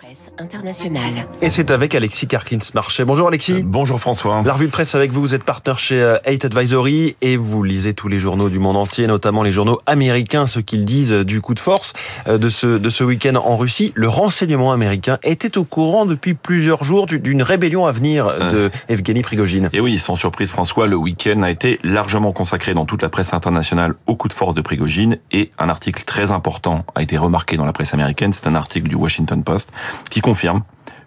presse internationale. Et c'est avec Alexis Karklins-Marchais. Bonjour Alexis. Euh, bonjour François. La revue de presse avec vous, vous êtes partenaire chez 8 Advisory et vous lisez tous les journaux du monde entier, notamment les journaux américains, ce qu'ils disent du coup de force de ce, de ce week-end en Russie. Le renseignement américain était au courant depuis plusieurs jours d'une rébellion à venir de Evgeny Prigogine. Et oui, sans surprise François, le week-end a été largement consacré dans toute la presse internationale au coup de force de Prigogine et un article très important a été remarqué dans la presse américaine. C'est un article du Washington Post qui confirme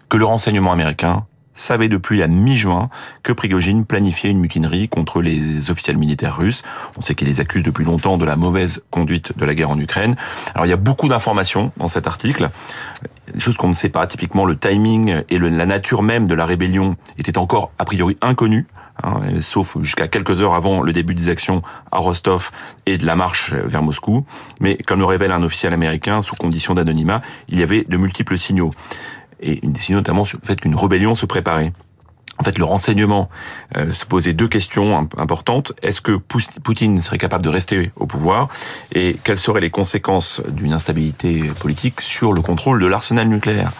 que le renseignement américain savait depuis la mi-juin que Prigogine planifiait une mutinerie contre les officiels militaires russes. On sait qu'il les accuse depuis longtemps de la mauvaise conduite de la guerre en Ukraine. Alors il y a beaucoup d'informations dans cet article, des choses qu'on ne sait pas. Typiquement, le timing et la nature même de la rébellion était encore a priori inconnue. Hein, sauf jusqu'à quelques heures avant le début des actions à Rostov et de la marche vers Moscou. Mais comme le révèle un officiel américain, sous condition d'anonymat, il y avait de multiples signaux et une décision notamment sur le fait qu'une rébellion se préparait. En fait, le renseignement euh, se posait deux questions importantes. Est-ce que Poutine serait capable de rester au pouvoir? Et quelles seraient les conséquences d'une instabilité politique sur le contrôle de l'arsenal nucléaire?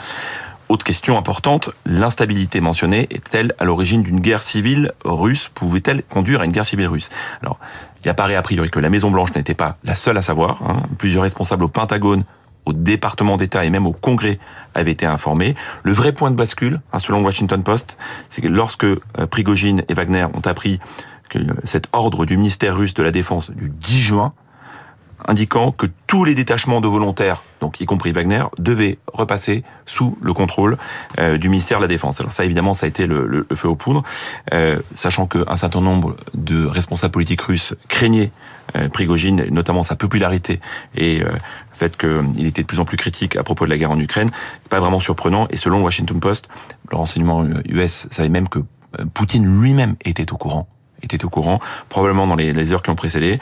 Autre question importante, l'instabilité mentionnée est-elle à l'origine d'une guerre civile russe? Pouvait-elle conduire à une guerre civile russe? Alors, il apparaît a priori que la Maison-Blanche n'était pas la seule à savoir. Hein. Plusieurs responsables au Pentagone au département d'État et même au Congrès avaient été informés. Le vrai point de bascule, hein, selon le Washington Post, c'est que lorsque euh, Prigogine et Wagner ont appris euh, cet ordre du ministère russe de la Défense du 10 juin, indiquant que tous les détachements de volontaires, donc y compris Wagner, devaient repasser sous le contrôle euh, du ministère de la Défense. Alors ça, évidemment, ça a été le, feu aux poudres, euh, sachant qu'un certain nombre de responsables politiques russes craignaient euh, Prigogine, notamment sa popularité et le fait qu'il était de plus en plus critique à propos de la guerre en Ukraine. Pas vraiment surprenant. Et selon Washington Post, le renseignement US savait même que Poutine lui-même était au courant était au courant, probablement dans les, heures qui ont précédé.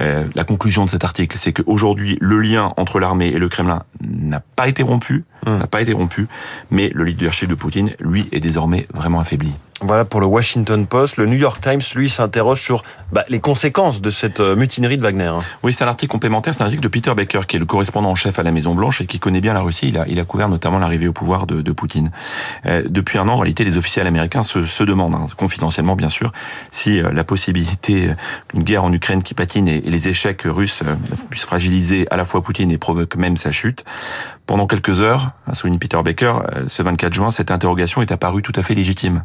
Euh, la conclusion de cet article, c'est qu'aujourd'hui, le lien entre l'armée et le Kremlin n'a pas été rompu, hum. n'a pas été rompu, mais le leadership de Poutine, lui, est désormais vraiment affaibli. Voilà pour le Washington Post. Le New York Times, lui, s'interroge sur bah, les conséquences de cette euh, mutinerie de Wagner. Hein. Oui, c'est un article complémentaire. C'est un article de Peter Baker, qui est le correspondant en chef à la Maison Blanche et qui connaît bien la Russie. Il a, il a couvert notamment l'arrivée au pouvoir de, de Poutine. Euh, depuis un an, en réalité, les officiels américains se, se demandent, hein, confidentiellement bien sûr, si euh, la possibilité d'une guerre en Ukraine qui patine et, les échecs russes puissent fragiliser à la fois Poutine et provoquent même sa chute. Pendant quelques heures, souligne Peter Baker, ce 24 juin, cette interrogation est apparue tout à fait légitime.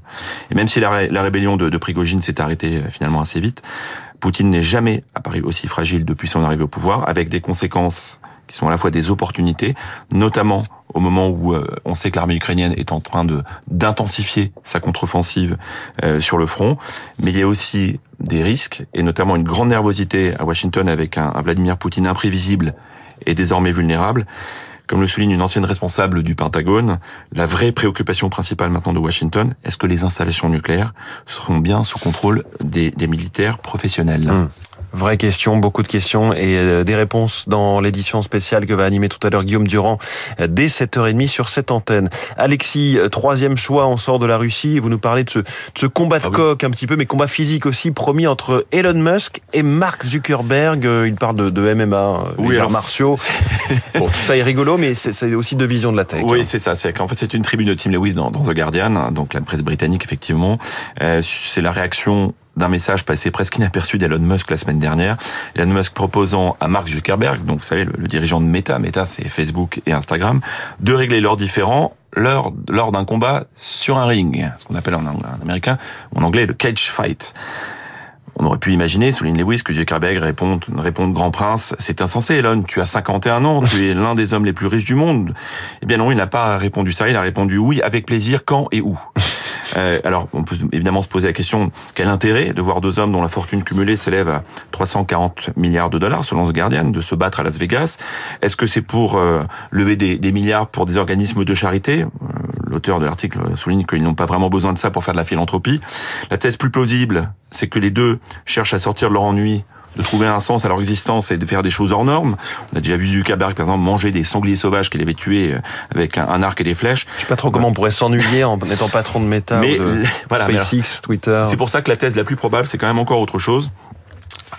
Et même si la, rébellion de, Prigogine s'est arrêtée euh, finalement assez vite, Poutine n'est jamais apparu aussi fragile depuis son arrivée au pouvoir, avec des conséquences qui sont à la fois des opportunités, notamment au moment où euh, on sait que l'armée ukrainienne est en train d'intensifier sa contre-offensive euh, sur le front, mais il y a aussi des risques et notamment une grande nervosité à Washington avec un Vladimir Poutine imprévisible et désormais vulnérable. Comme le souligne une ancienne responsable du Pentagone, la vraie préoccupation principale maintenant de Washington, est-ce que les installations nucléaires seront bien sous contrôle des, militaires professionnels? Hum. Vraie question, beaucoup de questions et euh, des réponses dans l'édition spéciale que va animer tout à l'heure Guillaume Durand euh, dès 7h30 sur cette antenne. Alexis, euh, troisième choix, on sort de la Russie vous nous parlez de ce, de ce combat de ah coq un petit peu, mais combat physique aussi promis entre Elon Musk et Mark Zuckerberg. Il parle de, de MMA, oui, arts martiaux. bon, tout ça est rigolo, mais c'est aussi deux visions de la tech. Oui, hein. c'est ça. C'est qu'en fait, c'est une tribune de Tim Lewis dans, dans The Guardian, donc la presse britannique, effectivement. Euh, c'est la réaction d'un message passé presque inaperçu d'Elon Musk la semaine dernière. Elon Musk proposant à Mark Zuckerberg, donc vous savez, le, dirigeant de Meta, Meta c'est Facebook et Instagram, de régler leurs différends lors, lors d'un combat sur un ring, ce qu'on appelle en, en américain, en anglais le cage fight. On aurait pu imaginer, souligne Lewis, que Zuckerberg répond, répond Grand Prince, c'est insensé, Elon, tu as 51 ans, tu es l'un des hommes les plus riches du monde. Eh bien non, il n'a pas répondu ça, il a répondu oui, avec plaisir, quand et où. Euh, alors, on peut évidemment se poser la question quel intérêt de voir deux hommes dont la fortune cumulée s'élève à 340 milliards de dollars, selon The Guardian, de se battre à Las Vegas? Est-ce que c'est pour euh, lever des, des, milliards pour des organismes de charité? Euh, L'auteur de l'article souligne qu'ils n'ont pas vraiment besoin de ça pour faire de la philanthropie. La thèse plus plausible, c'est que les deux cherchent à sortir de leur ennui de trouver un sens à leur existence et de faire des choses hors normes. On a déjà vu Zuckerberg, par exemple, manger des sangliers sauvages qu'il avait tués euh, avec un, arc et des flèches. Je sais pas trop comment on pourrait s'ennuyer en étant patron de Meta ou de SpaceX, Twitter. C'est pour ça que la thèse la plus probable, c'est quand même encore autre chose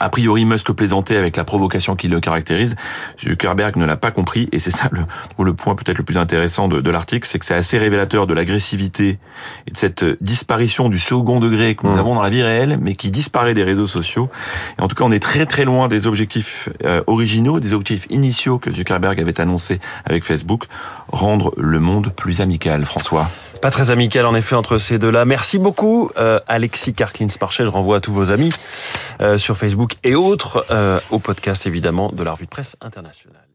A priori, Musk plaisantait avec la provocation qui le caractérise. Zuckerberg ne l'a pas compris et c'est ça le, le point peut-être le plus intéressant de, de l'article, c'est que c'est assez révélateur de l'agressivité et de cette disparition du second degré que nous mmh. avons dans la vie réelle, mais qui disparaît des réseaux sociaux. Et en tout cas, on est très très loin des objectifs euh, originaux, des objectifs initiaux que Zuckerberg avait annoncés avec Facebook, rendre le monde plus amical. François? Pas très amical en effet entre ces deux-là. Merci beaucoup euh, Alexis Karklins-Marchais. Je renvoie à tous vos amis euh, sur Facebook et autres euh, au podcast évidemment de la revue de presse internationale.